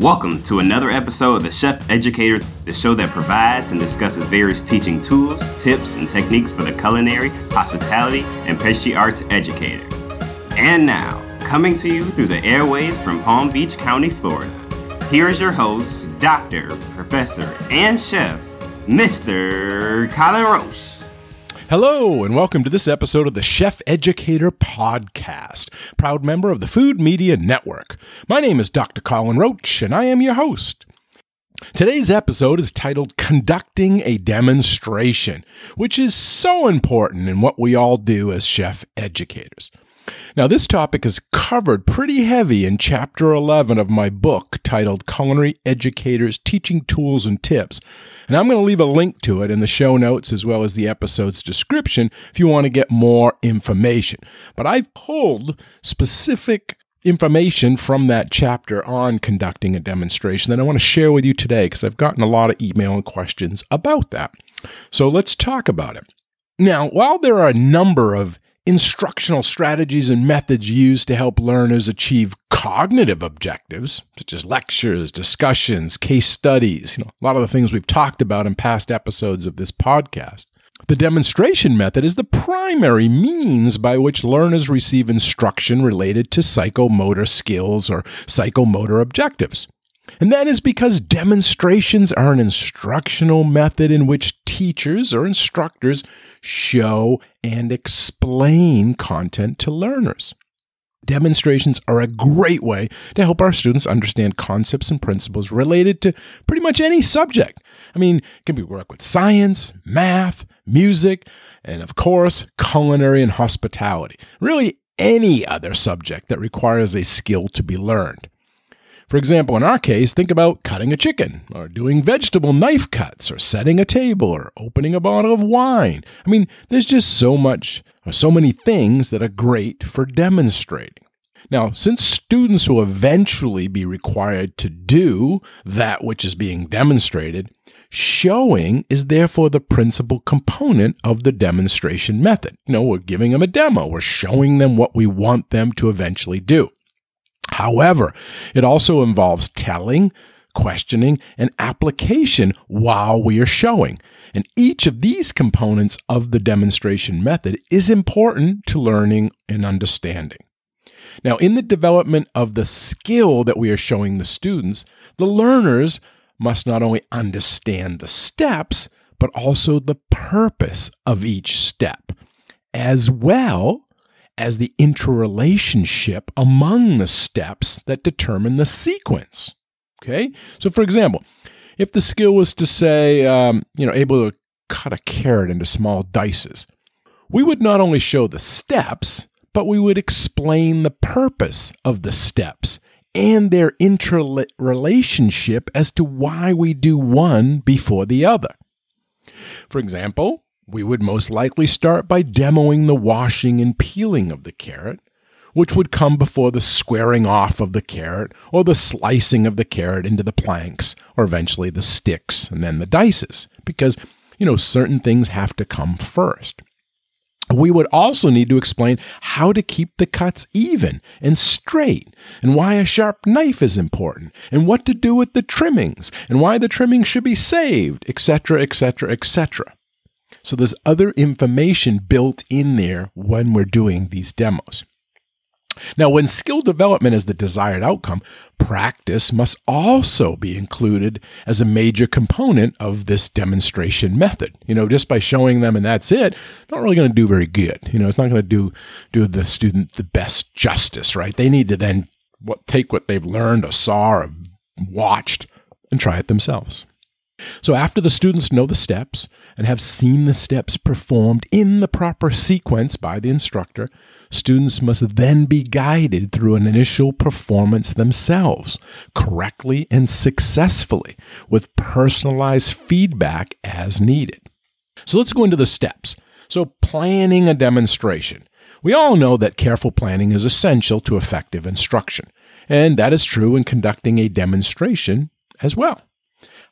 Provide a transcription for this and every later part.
Welcome to another episode of the Chef Educator, the show that provides and discusses various teaching tools, tips, and techniques for the culinary, hospitality, and pastry arts educator. And now, coming to you through the airways from Palm Beach County, Florida, here is your host, Doctor, Professor, and Chef, Mr. Colin Roche. Hello, and welcome to this episode of the Chef Educator Podcast, proud member of the Food Media Network. My name is Dr. Colin Roach, and I am your host. Today's episode is titled Conducting a Demonstration, which is so important in what we all do as chef educators. Now, this topic is covered pretty heavy in chapter 11 of my book titled Culinary Educators Teaching Tools and Tips. And I'm going to leave a link to it in the show notes as well as the episode's description if you want to get more information. But I've pulled specific information from that chapter on conducting a demonstration that I want to share with you today because I've gotten a lot of email and questions about that. So let's talk about it. Now, while there are a number of instructional strategies and methods used to help learners achieve cognitive objectives, such as lectures, discussions, case studies, you know, a lot of the things we've talked about in past episodes of this podcast. The demonstration method is the primary means by which learners receive instruction related to psychomotor skills or psychomotor objectives. And that is because demonstrations are an instructional method in which teachers or instructors show and explain content to learners. Demonstrations are a great way to help our students understand concepts and principles related to pretty much any subject. I mean, it can be work with science, math, music, and of course, culinary and hospitality. Really, any other subject that requires a skill to be learned. For example, in our case, think about cutting a chicken, or doing vegetable knife cuts, or setting a table, or opening a bottle of wine. I mean, there's just so much, or so many things that are great for demonstrating. Now, since students will eventually be required to do that which is being demonstrated, showing is therefore the principal component of the demonstration method. You know, we're giving them a demo, we're showing them what we want them to eventually do. However, it also involves telling, questioning, and application while we are showing. And each of these components of the demonstration method is important to learning and understanding. Now, in the development of the skill that we are showing the students, the learners must not only understand the steps, but also the purpose of each step, as well as the interrelationship among the steps that determine the sequence. Okay? So, for example, if the skill was to say, um, you know, able to cut a carrot into small dices, we would not only show the steps, but we would explain the purpose of the steps and their interrelationship as to why we do one before the other. For example, we would most likely start by demoing the washing and peeling of the carrot, which would come before the squaring off of the carrot or the slicing of the carrot into the planks or eventually the sticks and then the dices, because, you know, certain things have to come first. We would also need to explain how to keep the cuts even and straight, and why a sharp knife is important, and what to do with the trimmings, and why the trimmings should be saved, etc., etc., etc. So there's other information built in there when we're doing these demos. Now, when skill development is the desired outcome, practice must also be included as a major component of this demonstration method. You know, just by showing them and that's it, not really going to do very good. You know, it's not going to do do the student the best justice, right? They need to then what, take what they've learned or saw or watched and try it themselves. So, after the students know the steps and have seen the steps performed in the proper sequence by the instructor, students must then be guided through an initial performance themselves, correctly and successfully, with personalized feedback as needed. So, let's go into the steps. So, planning a demonstration. We all know that careful planning is essential to effective instruction, and that is true in conducting a demonstration as well.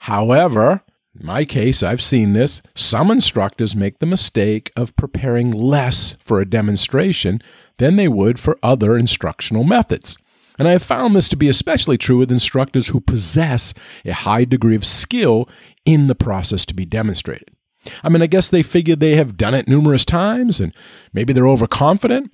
However, in my case, I've seen this. Some instructors make the mistake of preparing less for a demonstration than they would for other instructional methods. And I have found this to be especially true with instructors who possess a high degree of skill in the process to be demonstrated. I mean, I guess they figure they have done it numerous times and maybe they're overconfident.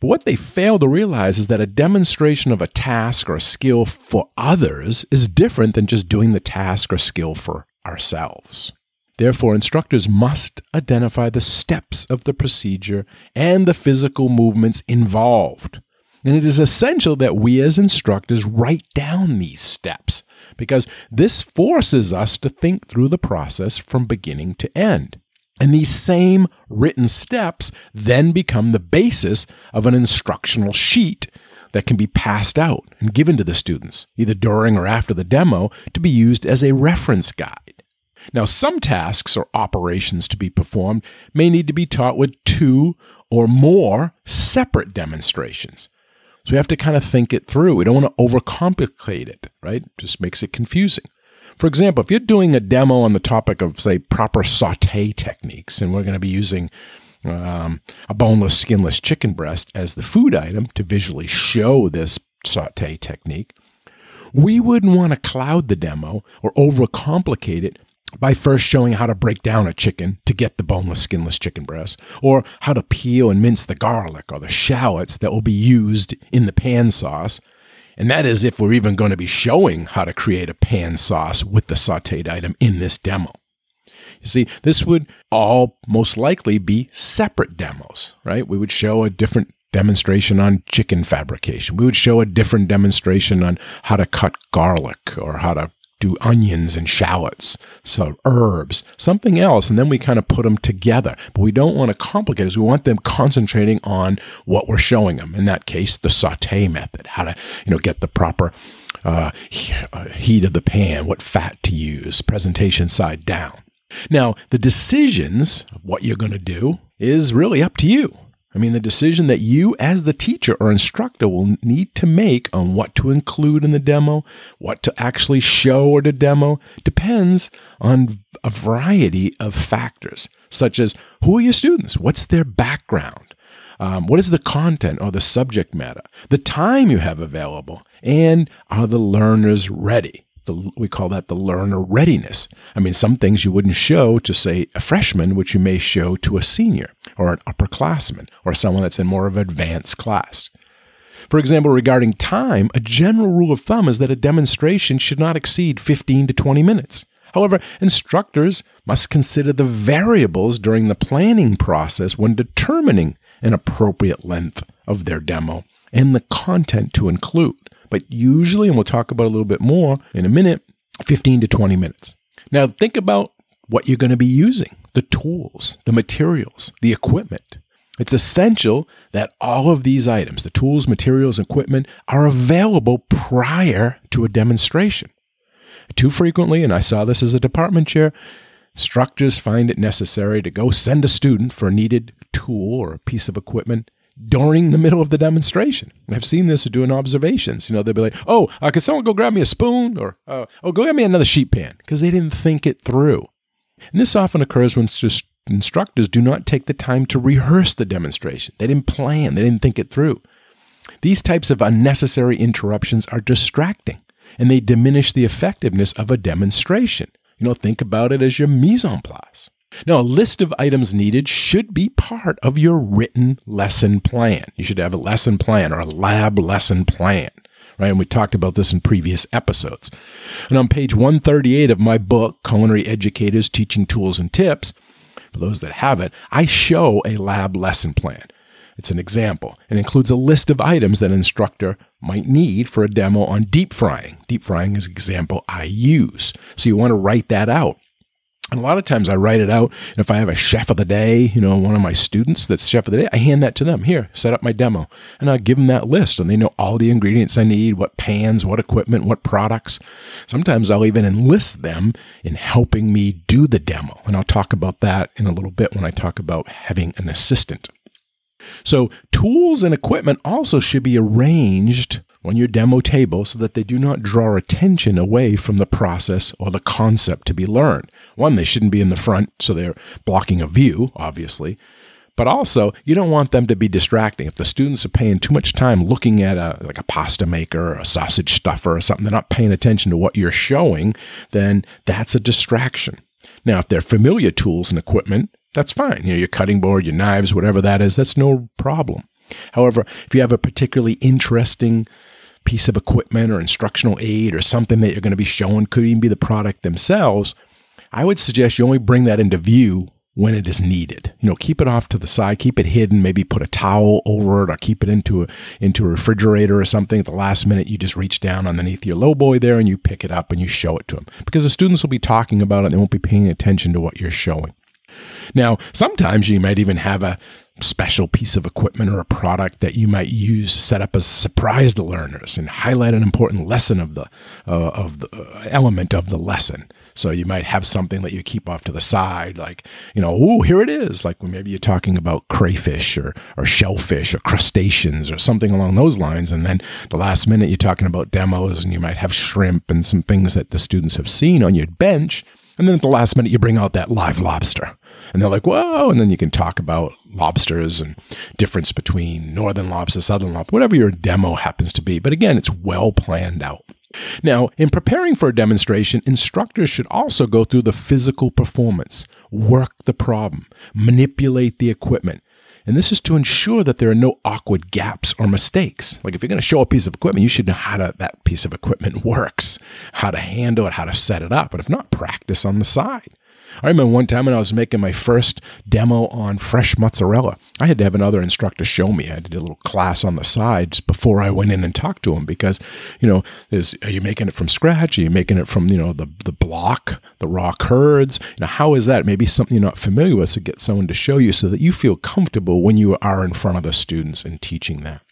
But what they fail to realize is that a demonstration of a task or a skill for others is different than just doing the task or skill for ourselves. Therefore, instructors must identify the steps of the procedure and the physical movements involved. And it is essential that we as instructors write down these steps because this forces us to think through the process from beginning to end. And these same written steps then become the basis of an instructional sheet that can be passed out and given to the students, either during or after the demo, to be used as a reference guide. Now, some tasks or operations to be performed may need to be taught with two or more separate demonstrations. So we have to kind of think it through. We don't want to overcomplicate it, right? Just makes it confusing. For example, if you're doing a demo on the topic of, say, proper saute techniques, and we're going to be using um, a boneless, skinless chicken breast as the food item to visually show this saute technique, we wouldn't want to cloud the demo or overcomplicate it by first showing how to break down a chicken to get the boneless, skinless chicken breast, or how to peel and mince the garlic or the shallots that will be used in the pan sauce. And that is if we're even going to be showing how to create a pan sauce with the sauteed item in this demo. You see, this would all most likely be separate demos, right? We would show a different demonstration on chicken fabrication. We would show a different demonstration on how to cut garlic or how to do onions and shallots, so herbs, something else, and then we kind of put them together. But we don't want to complicate it. We want them concentrating on what we're showing them. In that case, the saute method, how to you know get the proper uh, heat of the pan, what fat to use, presentation side down. Now, the decisions what you're going to do is really up to you. I mean, the decision that you, as the teacher or instructor, will need to make on what to include in the demo, what to actually show or to demo, depends on a variety of factors, such as who are your students? What's their background? Um, what is the content or the subject matter? The time you have available? And are the learners ready? The, we call that the learner readiness. I mean, some things you wouldn't show to, say, a freshman, which you may show to a senior or an upperclassman or someone that's in more of an advanced class. For example, regarding time, a general rule of thumb is that a demonstration should not exceed 15 to 20 minutes. However, instructors must consider the variables during the planning process when determining an appropriate length of their demo and the content to include but usually, and we'll talk about a little bit more in a minute, 15 to 20 minutes. Now, think about what you're going to be using the tools, the materials, the equipment. It's essential that all of these items, the tools, materials, equipment, are available prior to a demonstration. Too frequently, and I saw this as a department chair, instructors find it necessary to go send a student for a needed tool or a piece of equipment during the middle of the demonstration. I've seen this doing observations. You know, they'll be like, "Oh, uh, can someone go grab me a spoon?" or uh, "Oh, go get me another sheet pan," because they didn't think it through. And this often occurs when instructors do not take the time to rehearse the demonstration. They didn't plan. They didn't think it through. These types of unnecessary interruptions are distracting, and they diminish the effectiveness of a demonstration. You know, think about it as your mise en place. Now, a list of items needed should be part of your written lesson plan. You should have a lesson plan or a lab lesson plan, right? And we talked about this in previous episodes. And on page 138 of my book, Culinary Educators Teaching Tools and Tips, for those that have it, I show a lab lesson plan. It's an example and includes a list of items that an instructor might need for a demo on deep frying. Deep frying is an example I use. So you want to write that out. And a lot of times I write it out. And if I have a chef of the day, you know, one of my students that's chef of the day, I hand that to them. Here, set up my demo. And I give them that list and they know all the ingredients I need, what pans, what equipment, what products. Sometimes I'll even enlist them in helping me do the demo. And I'll talk about that in a little bit when I talk about having an assistant. So tools and equipment also should be arranged on your demo table so that they do not draw attention away from the process or the concept to be learned. One, they shouldn't be in the front, so they're blocking a view, obviously. But also, you don't want them to be distracting. If the students are paying too much time looking at a like a pasta maker or a sausage stuffer or something, they're not paying attention to what you're showing, then that's a distraction. Now, if they're familiar tools and equipment, that's fine. You know, your cutting board, your knives, whatever that is, that's no problem. However, if you have a particularly interesting piece of equipment or instructional aid or something that you're going to be showing, could even be the product themselves, I would suggest you only bring that into view when it is needed. You know, keep it off to the side, keep it hidden, maybe put a towel over it or keep it into a into a refrigerator or something. At the last minute, you just reach down underneath your low boy there and you pick it up and you show it to them. Because the students will be talking about it, and they won't be paying attention to what you're showing. Now, sometimes you might even have a special piece of equipment or a product that you might use to set up as a surprise to learners and highlight an important lesson of the uh, of the uh, element of the lesson. So you might have something that you keep off to the side, like you know, oh, here it is. Like maybe you're talking about crayfish or or shellfish or crustaceans or something along those lines, and then the last minute you're talking about demos, and you might have shrimp and some things that the students have seen on your bench and then at the last minute, you bring out that live lobster. And they're like, whoa. And then you can talk about lobsters and difference between northern lobster, southern lobster, whatever your demo happens to be. But again, it's well planned out. Now, in preparing for a demonstration, instructors should also go through the physical performance, work the problem, manipulate the equipment, and this is to ensure that there are no awkward gaps or mistakes. Like if you're going to show a piece of equipment, you should know how to, that piece of equipment works, how to handle it, how to set it up. But if not, practice on the side. I remember one time when I was making my first demo on fresh mozzarella, I had to have another instructor show me. I did a little class on the side before I went in and talked to him because, you know, is are you making it from scratch? Are you making it from, you know, the the block, the raw curds? You know, how is that? Maybe something you're not familiar with, so get someone to show you so that you feel comfortable when you are in front of the students and teaching that.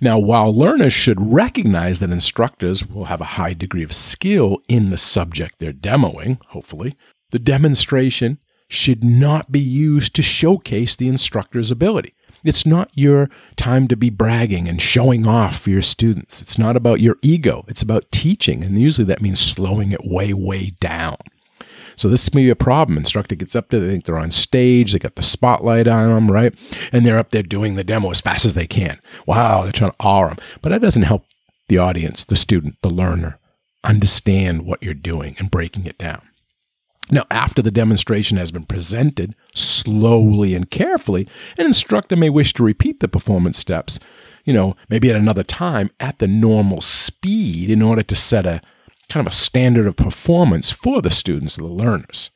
Now, while learners should recognize that instructors will have a high degree of skill in the subject they're demoing, hopefully, the demonstration should not be used to showcase the instructor's ability. It's not your time to be bragging and showing off for your students. It's not about your ego. It's about teaching. And usually that means slowing it way, way down. So this may be a problem. Instructor gets up there, they think they're on stage, they got the spotlight on them, right? And they're up there doing the demo as fast as they can. Wow, they're trying to awe them. But that doesn't help the audience, the student, the learner understand what you're doing and breaking it down. Now, after the demonstration has been presented slowly and carefully, an instructor may wish to repeat the performance steps, you know, maybe at another time at the normal speed in order to set a kind of a standard of performance for the students, the learners.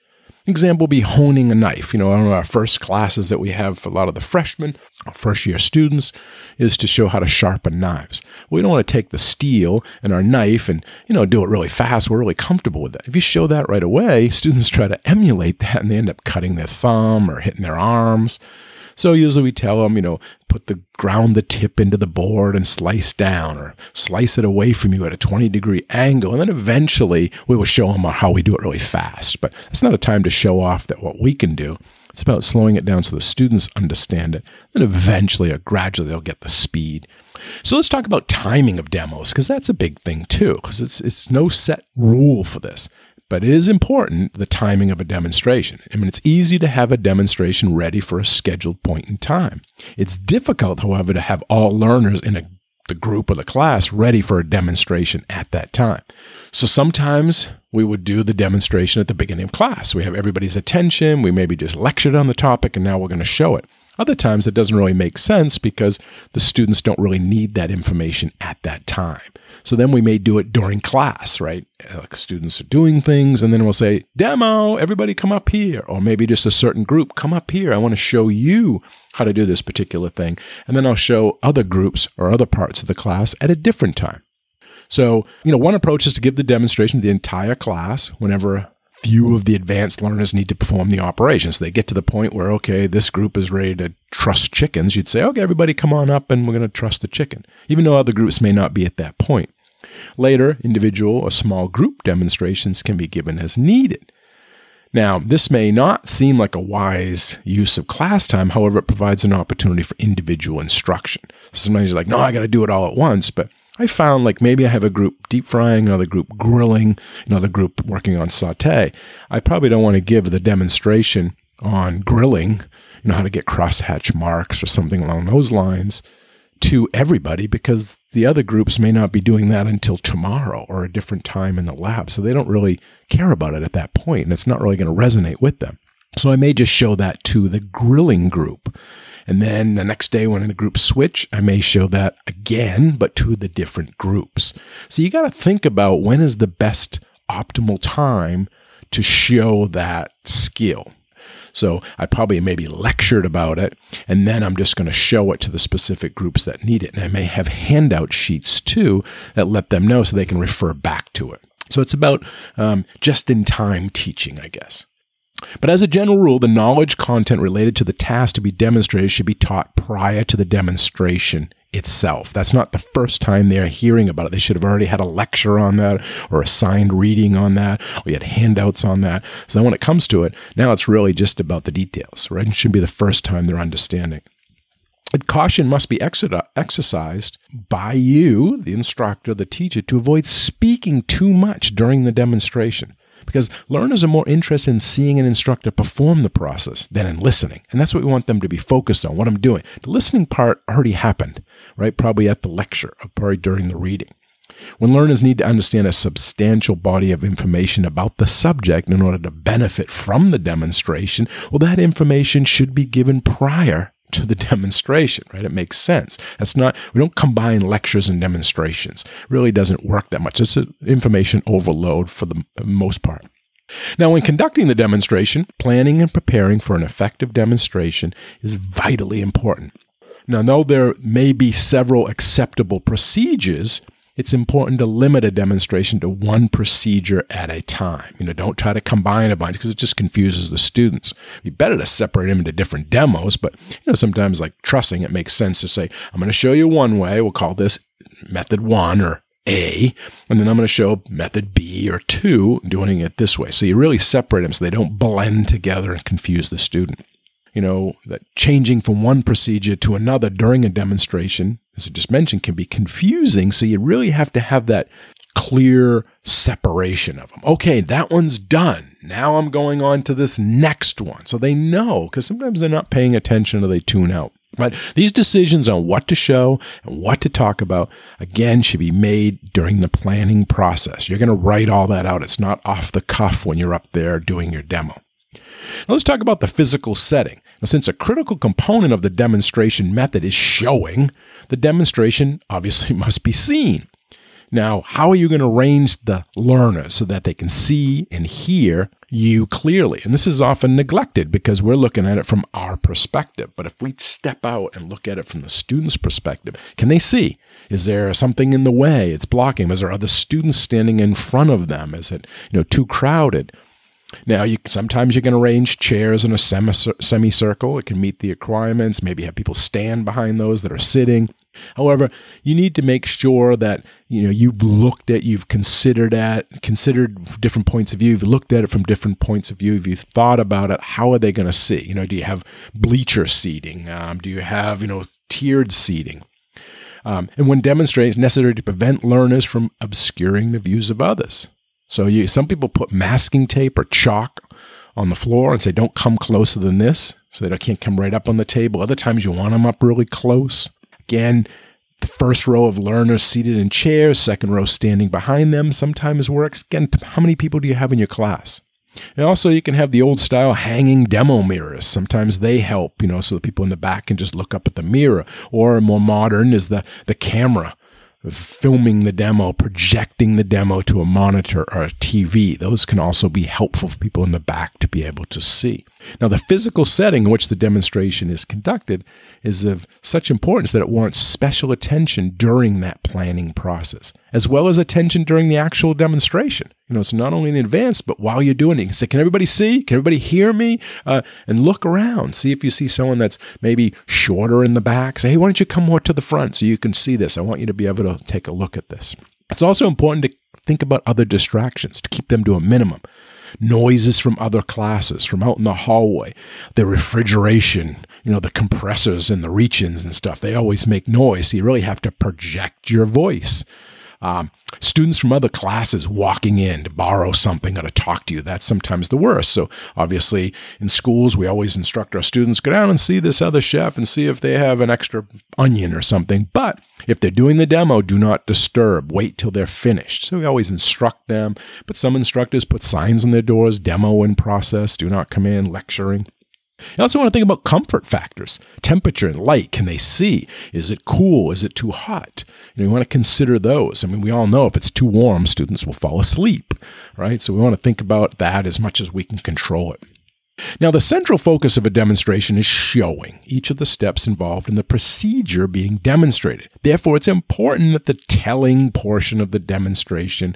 Example be honing a knife. You know, one of our first classes that we have for a lot of the freshmen, our first year students, is to show how to sharpen knives. We don't want to take the steel and our knife and, you know, do it really fast. We're really comfortable with that. If you show that right away, students try to emulate that and they end up cutting their thumb or hitting their arms. So usually we tell them, you know, put the ground the tip into the board and slice down or slice it away from you at a 20 degree angle. And then eventually we will show them how we do it really fast. But it's not a time to show off that what we can do. It's about slowing it down so the students understand it. Then eventually or gradually they'll get the speed. So let's talk about timing of demos because that's a big thing too because it's it's no set rule for this. But it is important the timing of a demonstration. I mean, it's easy to have a demonstration ready for a scheduled point in time. It's difficult, however, to have all learners in a, the group or the class ready for a demonstration at that time. So sometimes we would do the demonstration at the beginning of class. We have everybody's attention. We maybe just lectured on the topic and now we're going to show it. Other times it doesn't really make sense because the students don't really need that information at that time. So then we may do it during class, right? Uh, like students are doing things, and then we'll say, Demo, everybody come up here. Or maybe just a certain group, come up here. I want to show you how to do this particular thing. And then I'll show other groups or other parts of the class at a different time. So, you know, one approach is to give the demonstration to the entire class whenever few of the advanced learners need to perform the operations. They get to the point where, okay, this group is ready to truss chickens. You'd say, okay, everybody come on up and we're going to truss the chicken, even though other groups may not be at that point. Later, individual or small group demonstrations can be given as needed. Now, this may not seem like a wise use of class time. However, it provides an opportunity for individual instruction. Sometimes you're like, no, I got to do it all at once. But I found like maybe I have a group deep frying, another group grilling, another group working on saute. I probably don't want to give the demonstration on grilling, you know, how to get crosshatch marks or something along those lines to everybody because the other groups may not be doing that until tomorrow or a different time in the lab. So they don't really care about it at that point and it's not really going to resonate with them. So I may just show that to the grilling group. And then the next day when the groups switch, I may show that again, but to the different groups. So you got to think about when is the best optimal time to show that skill. So I probably maybe lectured about it, and then I'm just going to show it to the specific groups that need it. And I may have handout sheets too that let them know so they can refer back to it. So it's about um, just in time teaching, I guess. But as a general rule, the knowledge content related to the task to be demonstrated should be taught prior to the demonstration itself. That's not the first time they're hearing about it. They should have already had a lecture on that or a signed reading on that. We had handouts on that. So then when it comes to it, now it's really just about the details, right? It should be the first time they're understanding. Caution must be exercised by you, the instructor, the teacher, to avoid speaking too much during the demonstration because learners are more interested in seeing an instructor perform the process than in listening. And that's what we want them to be focused on, what I'm doing. The listening part already happened, right? Probably at the lecture, probably during the reading. When learners need to understand a substantial body of information about the subject in order to benefit from the demonstration, well, that information should be given prior to the demonstration, right? It makes sense. That's not, we don't combine lectures and demonstrations. It really doesn't work that much. It's information overload for the most part. Now, when conducting the demonstration, planning and preparing for an effective demonstration is vitally important. Now, though there may be several acceptable procedures, it's important to limit a demonstration to one procedure at a time. You know, don't try to combine a bunch because it just confuses the students. It'd be better to separate them into different demos, but you know, sometimes like trussing, it makes sense to say, I'm going to show you one way. We'll call this method one or a, and then I'm going to show method B or two, doing it this way. So you really separate them so they don't blend together and confuse the student you know, that changing from one procedure to another during a demonstration, as I just mentioned, can be confusing. So you really have to have that clear separation of them. Okay, that one's done. Now I'm going on to this next one. So they know, because sometimes they're not paying attention or they tune out. But these decisions on what to show and what to talk about, again, should be made during the planning process. You're going to write all that out. It's not off the cuff when you're up there doing your demo. Now let's talk about the physical setting. Now, since a critical component of the demonstration method is showing, the demonstration obviously must be seen. Now, how are you going to arrange the learner so that they can see and hear you clearly? And this is often neglected because we're looking at it from our perspective. But if we step out and look at it from the student's perspective, can they see? Is there something in the way? It's blocking. Is there other students standing in front of them? Is it, you know, too crowded? Now, you sometimes you can arrange chairs in a semicircle. It can meet the requirements. Maybe have people stand behind those that are sitting. However, you need to make sure that you know you've looked at, you've considered at, considered different points of view. You've looked at it from different points of view. If you've thought about it, how are they going to see? You know, do you have bleacher seating? Um, do you have you know tiered seating? Um, and when demonstrating, it's necessary to prevent learners from obscuring the views of others. So you, some people put masking tape or chalk on the floor and say, don't come closer than this so that they can't come right up on the table. Other times you want them up really close. Again, the first row of learners seated in chairs, second row standing behind them sometimes works. Again, how many people do you have in your class? And also, you can have the old style hanging demo mirrors. Sometimes they help, you know, so the people in the back can just look up at the mirror. Or more modern is the, the camera filming the demo, projecting the demo to a monitor or a TV. Those can also be helpful for people in the back to be able to see. Now, the physical setting in which the demonstration is conducted is of such importance that it warrants special attention during that planning process, as well as attention during the actual demonstration. You know, so not only in advance, but while you're doing it, you can say, Can everybody see? Can everybody hear me? Uh, and look around. See if you see someone that's maybe shorter in the back. Say, Hey, why don't you come more to the front so you can see this? I want you to be able to take a look at this. It's also important to think about other distractions, to keep them to a minimum noises from other classes, from out in the hallway, the refrigeration, you know, the compressors and the reach ins and stuff. They always make noise. So you really have to project your voice. Um, students from other classes walking in to borrow something or to talk to you, that's sometimes the worst. So, obviously, in schools, we always instruct our students go down and see this other chef and see if they have an extra onion or something. But if they're doing the demo, do not disturb. Wait till they're finished. So, we always instruct them. But some instructors put signs on their doors demo in process, do not come in lecturing. You also want to think about comfort factors, temperature and light. Can they see? Is it cool? Is it too hot? You, know, you want to consider those. I mean, we all know if it's too warm, students will fall asleep, right? So we want to think about that as much as we can control it. Now, the central focus of a demonstration is showing each of the steps involved in the procedure being demonstrated. Therefore, it's important that the telling portion of the demonstration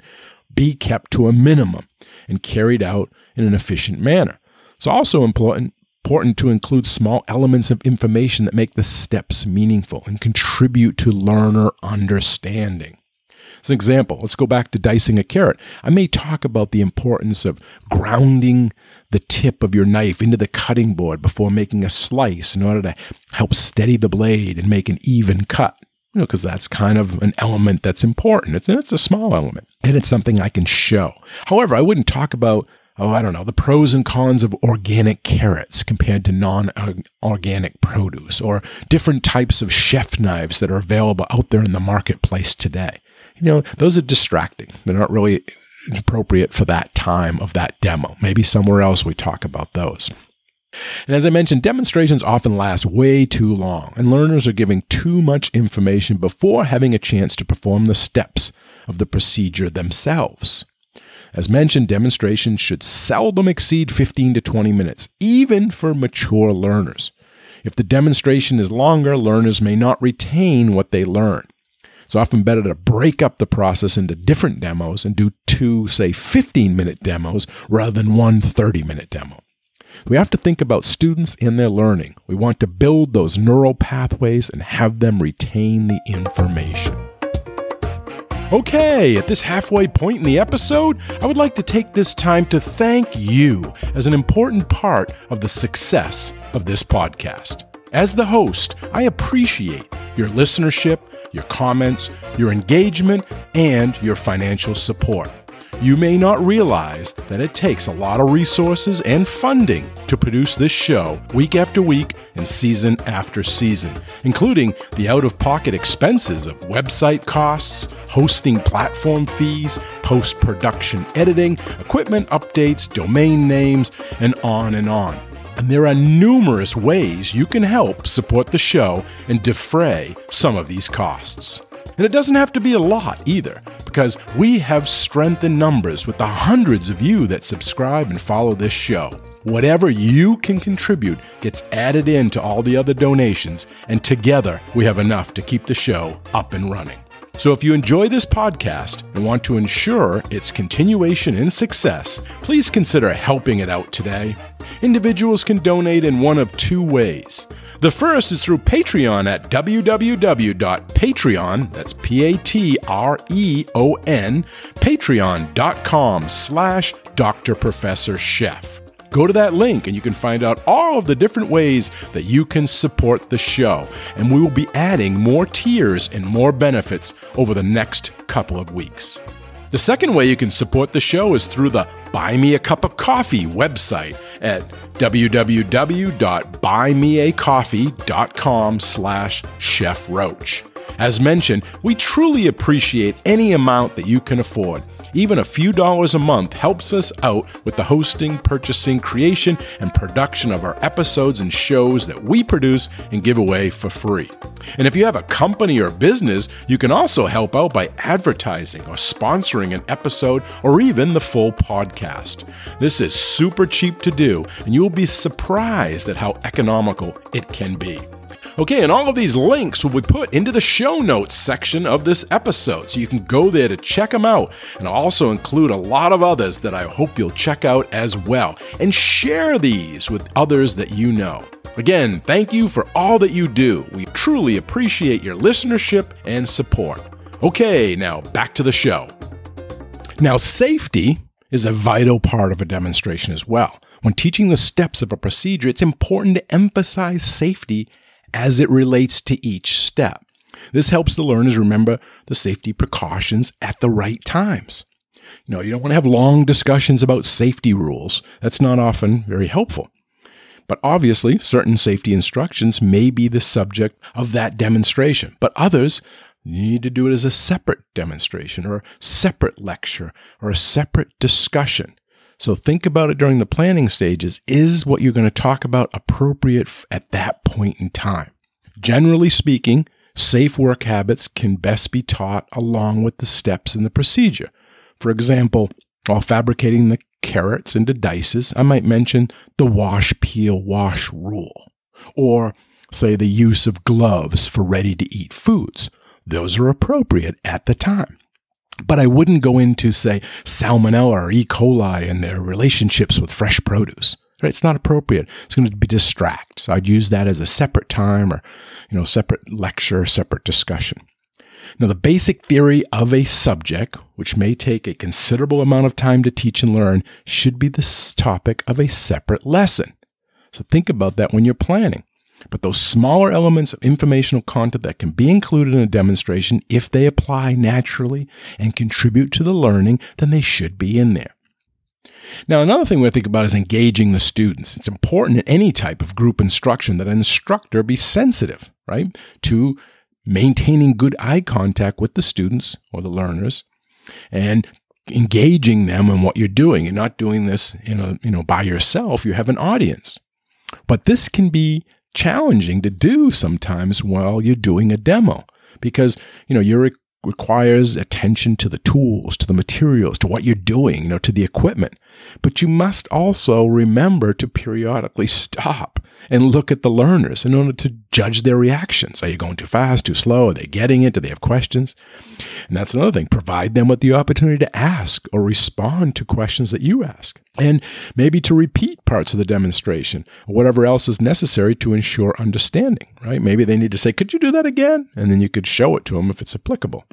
be kept to a minimum and carried out in an efficient manner. It's also important important to include small elements of information that make the steps meaningful and contribute to learner understanding. As an example, let's go back to dicing a carrot. I may talk about the importance of grounding the tip of your knife into the cutting board before making a slice in order to help steady the blade and make an even cut. You know, because that's kind of an element that's important. It's, it's a small element, and it's something I can show. However, I wouldn't talk about oh, I don't know, the pros and cons of organic carrots compared to non organic produce, or different types of chef knives that are available out there in the marketplace today. You know, those are distracting. They're not really appropriate for that time of that demo. Maybe somewhere else we talk about those. And as I mentioned, demonstrations often last way too long, and learners are giving too much information before having a chance to perform the steps of the procedure themselves. As mentioned, demonstrations should seldom exceed 15 to 20 minutes, even for mature learners. If the demonstration is longer, learners may not retain what they learn. It's often better to break up the process into different demos and do two, say, 15 minute demos rather than one 30 minute demo. We have to think about students and their learning. We want to build those neural pathways and have them retain the information. Okay, at this halfway point in the episode, I would like to take this time to thank you as an important part of the success of this podcast. As the host, I appreciate your listenership, your comments, your engagement, and your financial support. You may not realize that it takes a lot of resources and funding to produce this show week after week and season after season, including the out of pocket expenses of website costs, hosting platform fees, post production editing, equipment updates, domain names, and on and on. And there are numerous ways you can help support the show and defray some of these costs. And it doesn't have to be a lot either, because we have strength in numbers with the hundreds of you that subscribe and follow this show. Whatever you can contribute gets added in to all the other donations, and together we have enough to keep the show up and running. So if you enjoy this podcast and want to ensure its continuation and success, please consider helping it out today. Individuals can donate in one of two ways. The first is through Patreon at www.patreon, that's P-A-T-R-E-O-N, patreon.com slash Dr. Professor Chef. Go to that link and you can find out all of the different ways that you can support the show. And we will be adding more tiers and more benefits over the next couple of weeks. The second way you can support the show is through the Buy Me a Cup of Coffee website at www.buymeacoffee.com slash Chef Roach. As mentioned, we truly appreciate any amount that you can afford. Even a few dollars a month helps us out with the hosting, purchasing, creation, and production of our episodes and shows that we produce and give away for free. And if you have a company or business, you can also help out by advertising or sponsoring an episode or even the full podcast. This is super cheap to do, and you will be surprised at how economical it can be. Okay, and all of these links will be put into the show notes section of this episode, so you can go there to check them out, and I'll also include a lot of others that I hope you'll check out as well, and share these with others that you know. Again, thank you for all that you do. We truly appreciate your listenership and support. Okay, now back to the show. Now, safety is a vital part of a demonstration as well. When teaching the steps of a procedure, it's important to emphasize safety as it relates to each step. This helps the learners remember the safety precautions at the right times. You know, you don't want to have long discussions about safety rules. That's not often very helpful. But obviously, certain safety instructions may be the subject of that demonstration, but others you need to do it as a separate demonstration or a separate lecture or a separate discussion. So think about it during the planning stages. Is what you're going to talk about appropriate at that point in time? Generally speaking, safe work habits can best be taught along with the steps in the procedure. For example, while fabricating the carrots into dices, I might mention the wash, peel, wash rule, or say the use of gloves for ready to eat foods. Those are appropriate at the time. But I wouldn't go into, say, salmonella or E. coli and their relationships with fresh produce. Right? It's not appropriate. It's going to be distract. So I'd use that as a separate time or, you know, separate lecture, separate discussion. Now, the basic theory of a subject, which may take a considerable amount of time to teach and learn, should be the topic of a separate lesson. So think about that when you're planning. But those smaller elements of informational content that can be included in a demonstration, if they apply naturally and contribute to the learning, then they should be in there. Now, another thing we think about is engaging the students. It's important in any type of group instruction that an instructor be sensitive, right, to maintaining good eye contact with the students or the learners and engaging them in what you're doing. You're not doing this, in a, you know, by yourself. You have an audience. But this can be challenging to do sometimes while you're doing a demo because, you know, you're requires attention to the tools, to the materials, to what you're doing, you know, to the equipment. But you must also remember to periodically stop and look at the learners in order to judge their reactions. Are you going too fast, too slow? Are they getting it? Do they have questions? And that's another thing. Provide them with the opportunity to ask or respond to questions that you ask. And maybe to repeat parts of the demonstration whatever else is necessary to ensure understanding, right? Maybe they need to say, Could you do that again? And then you could show it to them if it's applicable.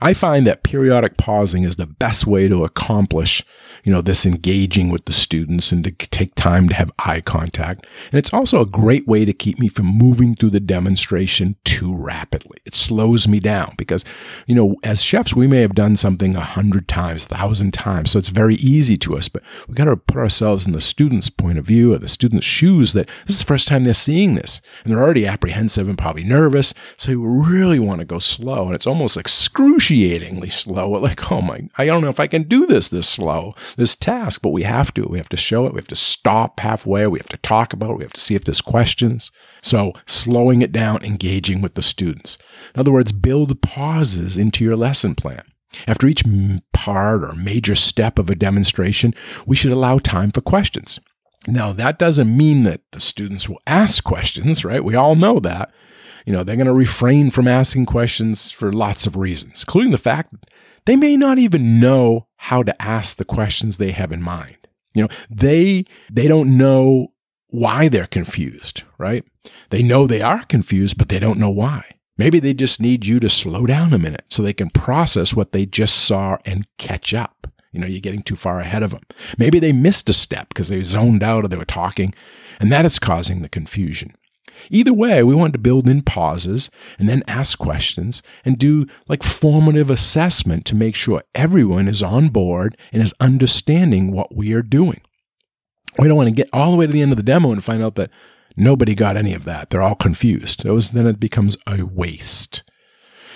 I find that periodic pausing is the best way to accomplish, you know, this engaging with the students and to take time to have eye contact. And it's also a great way to keep me from moving through the demonstration too rapidly. It slows me down because, you know, as chefs, we may have done something a hundred times, thousand times. So it's very easy to us, but we got to put ourselves in the student's point of view or the student's shoes that this is the first time they're seeing this and they're already apprehensive and probably nervous. So you really want to go slow. And it's almost like excruciatingly slow. Like, oh my, I don't know if I can do this this slow, this task, but we have to. We have to show it. We have to stop halfway. We have to talk about it. We have to see if there's questions. So slowing it down, engaging with the students. In other words, build pauses into your lesson plan. After each part or major step of a demonstration, we should allow time for questions. Now, that doesn't mean that the students will ask questions, right? We all know that you know, they're going to refrain from asking questions for lots of reasons, including the fact that they may not even know how to ask the questions they have in mind. You know, they they don't know why they're confused, right? They know they are confused, but they don't know why. Maybe they just need you to slow down a minute so they can process what they just saw and catch up. You know, you're getting too far ahead of them. Maybe they missed a step because they zoned out or they were talking, and that is causing the confusion. Either way, we want to build in pauses and then ask questions and do like formative assessment to make sure everyone is on board and is understanding what we are doing. We don't want to get all the way to the end of the demo and find out that nobody got any of that. They're all confused. Those, then it becomes a waste.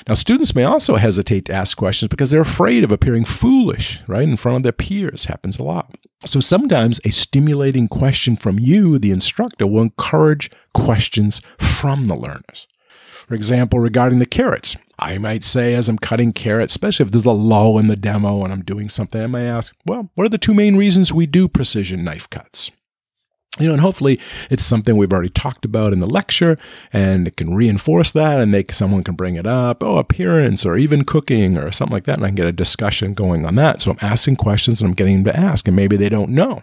Now, students may also hesitate to ask questions because they're afraid of appearing foolish, right, in front of their peers. Happens a lot. So sometimes a stimulating question from you, the instructor, will encourage questions from the learners. For example, regarding the carrots, I might say as I'm cutting carrots, especially if there's a lull in the demo and I'm doing something, I might ask, well, what are the two main reasons we do precision knife cuts? You know, and hopefully it's something we've already talked about in the lecture and it can reinforce that and make someone can bring it up, oh, appearance or even cooking or something like that. And I can get a discussion going on that. So I'm asking questions and I'm getting them to ask, and maybe they don't know.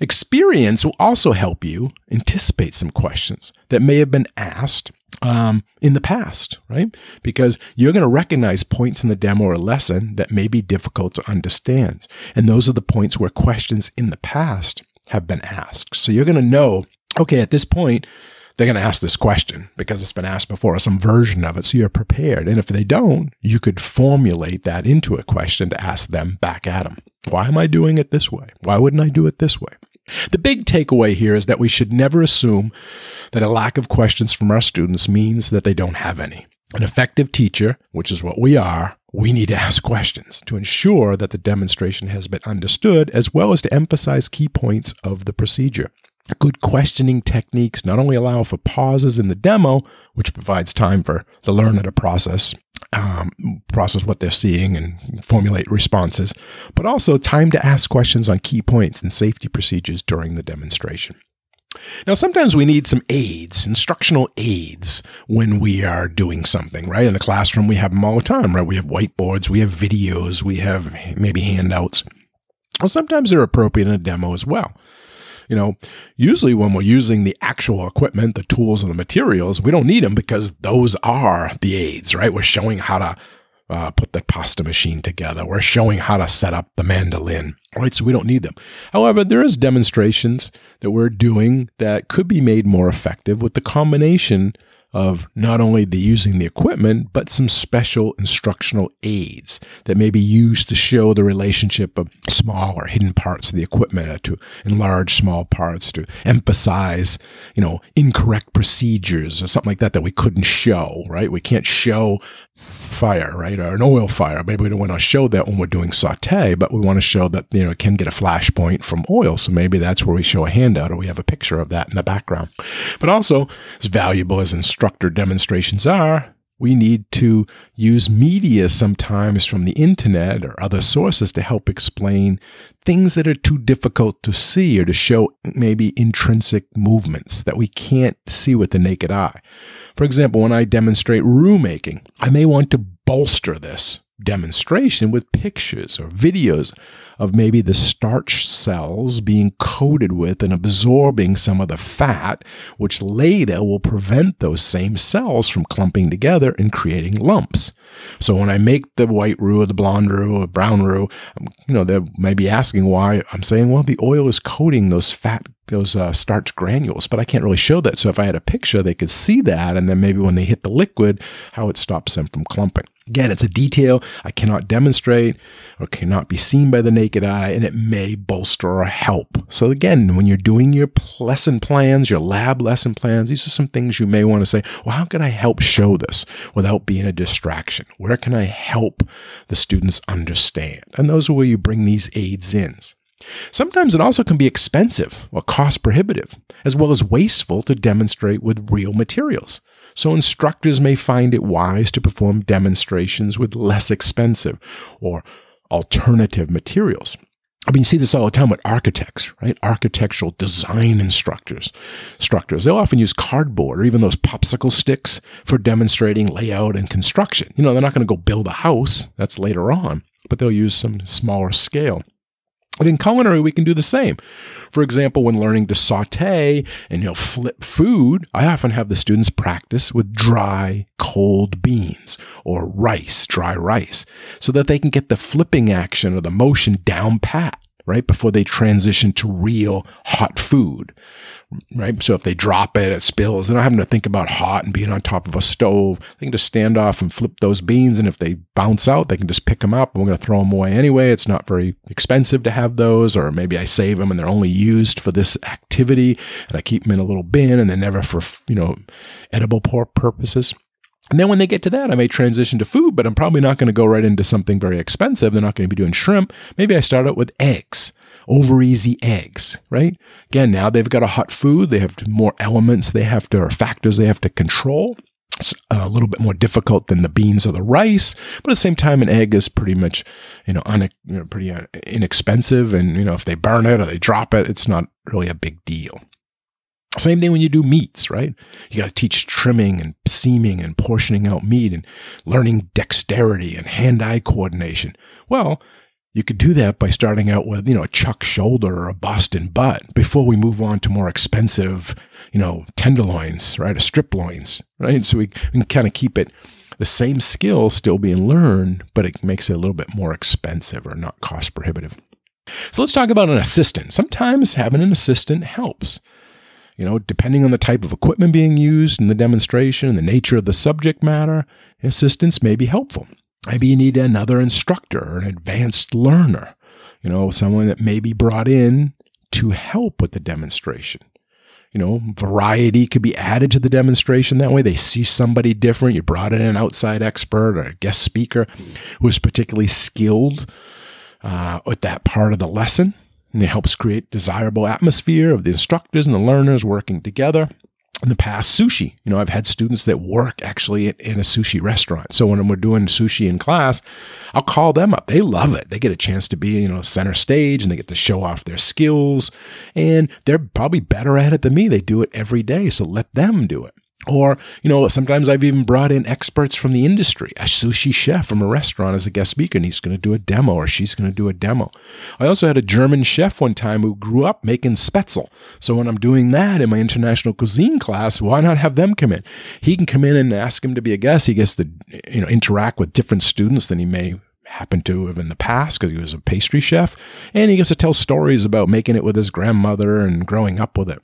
Experience will also help you anticipate some questions that may have been asked um, in the past, right? Because you're going to recognize points in the demo or lesson that may be difficult to understand. And those are the points where questions in the past have been asked. So you're going to know, okay, at this point, they're going to ask this question because it's been asked before, or some version of it. So you're prepared. And if they don't, you could formulate that into a question to ask them back at them. Why am I doing it this way? Why wouldn't I do it this way? The big takeaway here is that we should never assume that a lack of questions from our students means that they don't have any. An effective teacher, which is what we are, we need to ask questions to ensure that the demonstration has been understood as well as to emphasize key points of the procedure. Good questioning techniques not only allow for pauses in the demo, which provides time for the learner to process um, process what they're seeing and formulate responses, but also time to ask questions on key points and safety procedures during the demonstration. Now, sometimes we need some aids, instructional aids, when we are doing something, right? In the classroom, we have them all the time, right? We have whiteboards, we have videos, we have maybe handouts. Well, sometimes they're appropriate in a demo as well. You know, usually when we're using the actual equipment, the tools and the materials, we don't need them because those are the aids, right? We're showing how to uh, put the pasta machine together. We're showing how to set up the mandolin, right? So we don't need them. However, there is demonstrations that we're doing that could be made more effective with the combination of not only the using the equipment, but some special instructional aids that may be used to show the relationship of small or hidden parts of the equipment to enlarge small parts to emphasize, you know, incorrect procedures or something like that that we couldn't show, right? We can't show fire, right? Or an oil fire. Maybe we don't want to show that when we're doing saute, but we want to show that, you know, it can get a flash point from oil. So maybe that's where we show a handout or we have a picture of that in the background. But also, as valuable as instructor demonstrations are, we need to use media sometimes from the internet or other sources to help explain things that are too difficult to see or to show maybe intrinsic movements that we can't see with the naked eye. For example, when I demonstrate roux making, I may want to bolster this demonstration with pictures or videos of maybe the starch cells being coated with and absorbing some of the fat, which later will prevent those same cells from clumping together and creating lumps. So when I make the white roux or the blonde roux or brown roux, you know, they may be asking why I'm saying, well, the oil is coating those fat those uh, starch granules, but I can't really show that. So if I had a picture, they could see that, and then maybe when they hit the liquid, how it stops them from clumping. Again, it's a detail I cannot demonstrate or cannot be seen by the naked eye, and it may bolster or help. So, again, when you're doing your lesson plans, your lab lesson plans, these are some things you may want to say, well, how can I help show this without being a distraction? Where can I help the students understand? And those are where you bring these aids in. Sometimes it also can be expensive or cost prohibitive, as well as wasteful to demonstrate with real materials so instructors may find it wise to perform demonstrations with less expensive or alternative materials. I mean, you see this all the time with architects, right? Architectural design instructors, instructors. They'll often use cardboard or even those popsicle sticks for demonstrating layout and construction. You know, they're not going to go build a house. That's later on, but they'll use some smaller scale. But in culinary, we can do the same. For example, when learning to saute and you know flip food, I often have the students practice with dry, cold beans or rice, dry rice, so that they can get the flipping action or the motion down pat right before they transition to real hot food right? So if they drop it, it spills. They're not having to think about hot and being on top of a stove. They can just stand off and flip those beans. And if they bounce out, they can just pick them up. And we're going to throw them away anyway. It's not very expensive to have those, or maybe I save them and they're only used for this activity. And I keep them in a little bin and they're never for, you know, edible purposes. And then when they get to that, I may transition to food, but I'm probably not going to go right into something very expensive. They're not going to be doing shrimp. Maybe I start out with eggs over easy eggs, right? Again, now they've got a hot food. They have more elements they have to, or factors they have to control. It's a little bit more difficult than the beans or the rice, but at the same time, an egg is pretty much, you know, un, you know pretty uh, inexpensive. And, you know, if they burn it or they drop it, it's not really a big deal. Same thing when you do meats, right? You got to teach trimming and seaming and portioning out meat and learning dexterity and hand eye coordination. Well, you could do that by starting out with, you know, a chuck shoulder or a Boston butt before we move on to more expensive, you know, tenderloins, right? A strip loins, right? So we, we can kind of keep it the same skill still being learned, but it makes it a little bit more expensive or not cost prohibitive. So let's talk about an assistant. Sometimes having an assistant helps. You know, depending on the type of equipment being used in the demonstration and the nature of the subject matter, assistance may be helpful. Maybe you need another instructor or an advanced learner, you know, someone that may be brought in to help with the demonstration. You know, variety could be added to the demonstration that way. They see somebody different. You brought in an outside expert or a guest speaker who is particularly skilled uh, with that part of the lesson. And it helps create desirable atmosphere of the instructors and the learners working together in the past sushi. You know, I've had students that work actually in a sushi restaurant. So when we're doing sushi in class, I'll call them up. They love it. They get a chance to be, you know, center stage and they get to show off their skills. And they're probably better at it than me. They do it every day. So let them do it. Or, you know, sometimes I've even brought in experts from the industry, a sushi chef from a restaurant as a guest speaker, and he's going to do a demo or she's going to do a demo. I also had a German chef one time who grew up making spätzle. So when I'm doing that in my international cuisine class, why not have them come in? He can come in and ask him to be a guest. He gets to, you know, interact with different students than he may happen to have in the past because he was a pastry chef. And he gets to tell stories about making it with his grandmother and growing up with it.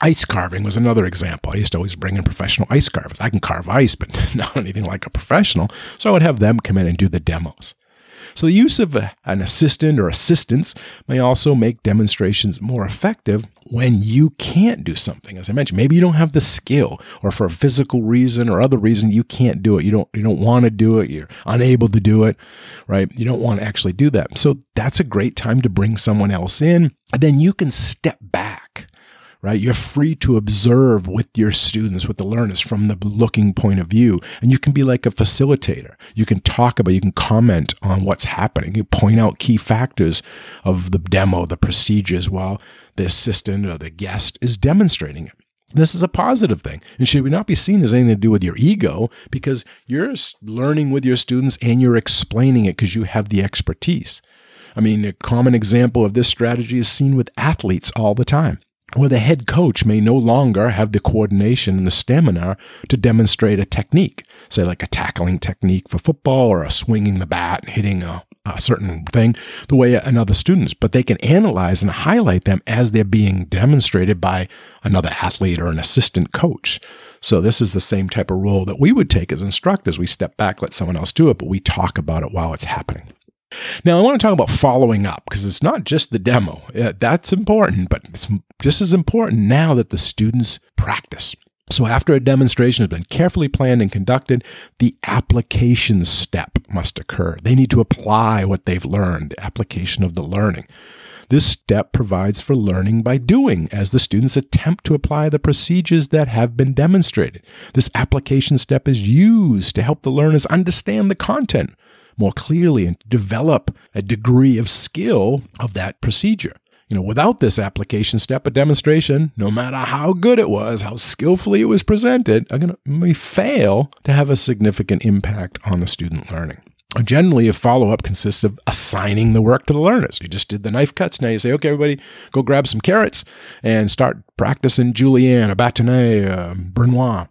Ice carving was another example. I used to always bring in professional ice carvers. I can carve ice, but not anything like a professional. So I would have them come in and do the demos. So the use of a, an assistant or assistants may also make demonstrations more effective when you can't do something. As I mentioned, maybe you don't have the skill or for a physical reason or other reason you can't do it. You don't you don't want to do it. You're unable to do it, right? You don't want to actually do that. So that's a great time to bring someone else in. And then you can step back right? You're free to observe with your students, with the learners from the looking point of view. And you can be like a facilitator. You can talk about, you can comment on what's happening. You point out key factors of the demo, the procedures while the assistant or the guest is demonstrating it. This is a positive thing and should not be seen as anything to do with your ego because you're learning with your students and you're explaining it because you have the expertise. I mean, a common example of this strategy is seen with athletes all the time where the head coach may no longer have the coordination and the stamina to demonstrate a technique, say like a tackling technique for football or a swinging the bat and hitting a, a certain thing the way another students, but they can analyze and highlight them as they're being demonstrated by another athlete or an assistant coach. So this is the same type of role that we would take as instructors. We step back, let someone else do it, but we talk about it while it's happening. Now, I want to talk about following up because it's not just the demo. Uh, that's important, but it's just as important now that the students practice. So, after a demonstration has been carefully planned and conducted, the application step must occur. They need to apply what they've learned, the application of the learning. This step provides for learning by doing as the students attempt to apply the procedures that have been demonstrated. This application step is used to help the learners understand the content more clearly and develop a degree of skill of that procedure. You know, without this application step, a demonstration, no matter how good it was, how skillfully it was presented, are going to fail to have a significant impact on the student learning. Generally, a follow up consists of assigning the work to the learners. You just did the knife cuts. Now you say, okay, everybody, go grab some carrots and start practicing julienne, or bâtonnet, uh, brunoise.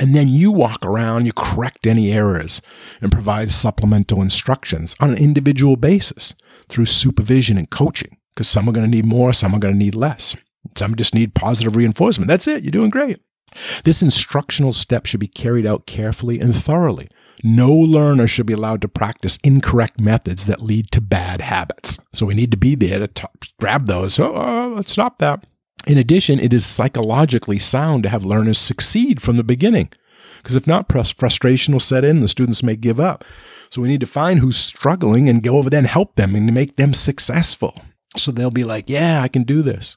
And then you walk around, you correct any errors, and provide supplemental instructions on an individual basis through supervision and coaching. Because some are going to need more, some are going to need less. Some just need positive reinforcement. That's it, you're doing great. This instructional step should be carried out carefully and thoroughly. No learner should be allowed to practice incorrect methods that lead to bad habits. So we need to be there to t- grab those. Oh, oh, let's stop that. In addition, it is psychologically sound to have learners succeed from the beginning. Because if not, frustration will set in the students may give up. So we need to find who's struggling and go over there and help them and make them successful. So they'll be like, yeah, I can do this.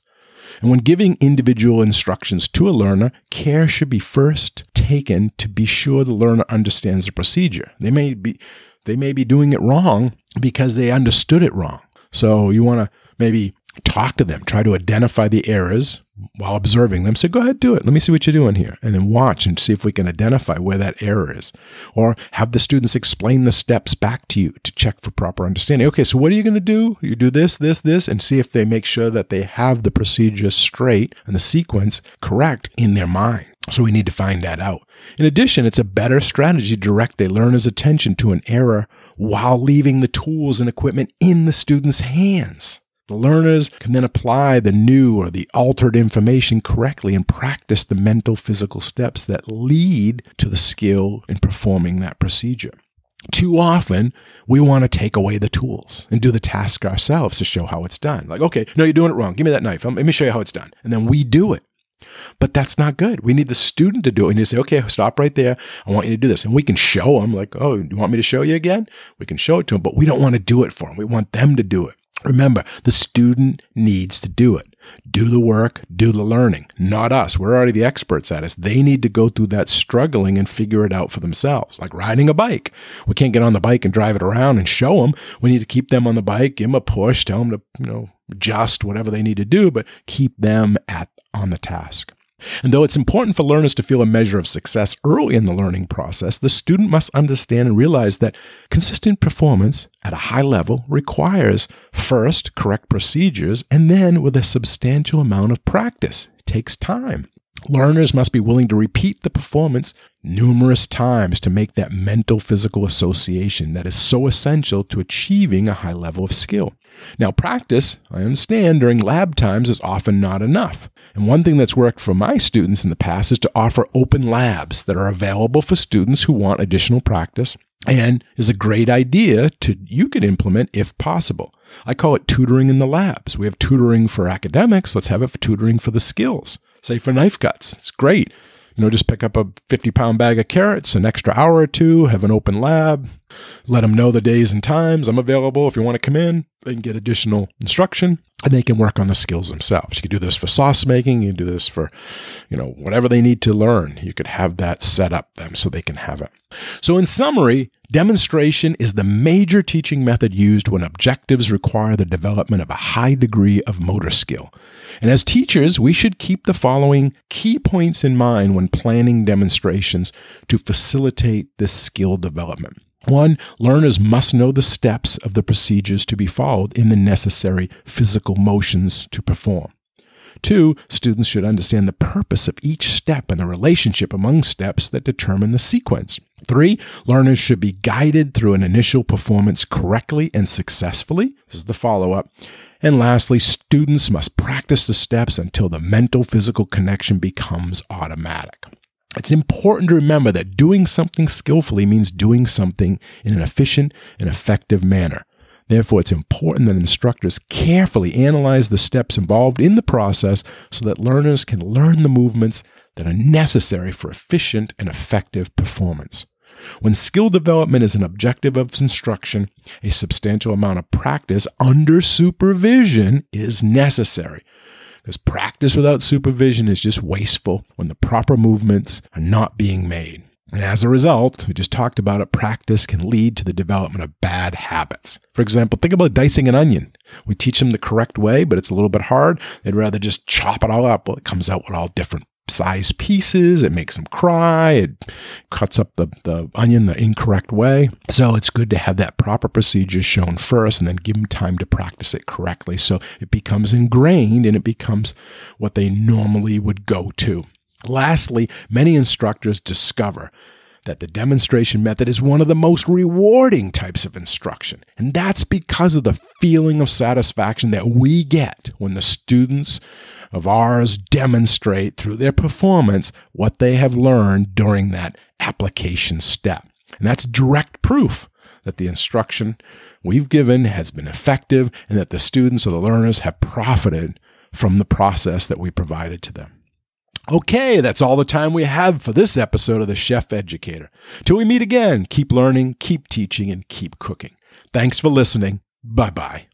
And when giving individual instructions to a learner, care should be first taken to be sure the learner understands the procedure. They may be they may be doing it wrong because they understood it wrong. So you want to maybe talk to them, try to identify the errors while observing them. Say, go ahead, do it. Let me see what you're doing here. And then watch and see if we can identify where that error is. Or have the students explain the steps back to you to check for proper understanding. Okay, so what are you going to do? You do this, this, this, and see if they make sure that they have the procedure straight and the sequence correct in their mind. So we need to find that out. In addition, it's a better strategy to direct a learner's attention to an error while leaving the tools and equipment in the student's hands The learners can then apply the new or the altered information correctly and practice the mental physical steps that lead to the skill in performing that procedure. Too often, we want to take away the tools and do the task ourselves to show how it's done. Like, okay, no, you're doing it wrong. Give me that knife. Let me show you how it's done. And then we do it. But that's not good. We need the student to do it. We need to say, okay, stop right there. I want you to do this. And we can show them, like, oh, you want me to show you again? We can show it to them, but we don't want to do it for them. We want them to do it. Remember, the student needs to do it. Do the work, do the learning, not us. We're already the experts at it. They need to go through that struggling and figure it out for themselves, like riding a bike. We can't get on the bike and drive it around and show them. We need to keep them on the bike, give them a push, tell them to, you know, adjust whatever they need to do, but keep them at on the task. And though it's important for learners to feel a measure of success early in the learning process, the student must understand and realize that consistent performance at a high level requires first correct procedures and then with a substantial amount of practice. It takes time. Learners must be willing to repeat the performance numerous times to make that mental physical association that is so essential to achieving a high level of skill. Now, practice, I understand, during lab times is often not enough. And one thing that's worked for my students in the past is to offer open labs that are available for students who want additional practice and is a great idea to you could implement if possible. I call it tutoring in the labs. We have tutoring for academics, let's have it for tutoring for the skills. Say for knife cuts. It's great. You know, just pick up a 50 pound bag of carrots, an extra hour or two, have an open lab, let them know the days and times I'm available. If you want to come in, and get additional instruction and they can work on the skills themselves. You could do this for sauce making, you can do this for, you know, whatever they need to learn. You could have that set up them so they can have it. So in summary, demonstration is the major teaching method used when objectives require the development of a high degree of motor skill. And as teachers, we should keep the following key points in mind when planning demonstrations to facilitate this skill development. One, learners must know the steps of the procedures to be followed in the necessary physical motions to perform. Two, students should understand the purpose of each step and the relationship among steps that determine the sequence. Three, learners should be guided through an initial performance correctly and successfully. This is the follow up. And lastly, students must practice the steps until the mental physical connection becomes automatic. It's important to remember that doing something skillfully means doing something in an efficient and effective manner. Therefore, it's important that instructors carefully analyze the steps involved in the process so that learners can learn the movements that are necessary for efficient and effective performance. When skill development is an objective of instruction, a substantial amount of practice under supervision is necessary because practice without supervision is just wasteful when the proper movements are not being made. And as a result, we just talked about it, practice can lead to the development of bad habits. For example, think about dicing an onion. We teach them the correct way, but it's a little bit hard. They'd rather just chop it all up. Well, it comes out with all different size pieces. It makes them cry. It cuts up the, the onion the incorrect way. So it's good to have that proper procedure shown first and then give them time to practice it correctly. So it becomes ingrained and it becomes what they normally would go to. Lastly, many instructors discover that the demonstration method is one of the most rewarding types of instruction. And that's because of the feeling of satisfaction that we get when the students of ours demonstrate through their performance what they have learned during that application step. And that's direct proof that the instruction we've given has been effective and that the students or the learners have profited from the process that we provided to them. Okay, that's all the time we have for this episode of The Chef Educator. Till we meet again, keep learning, keep teaching, and keep cooking. Thanks for listening. Bye bye.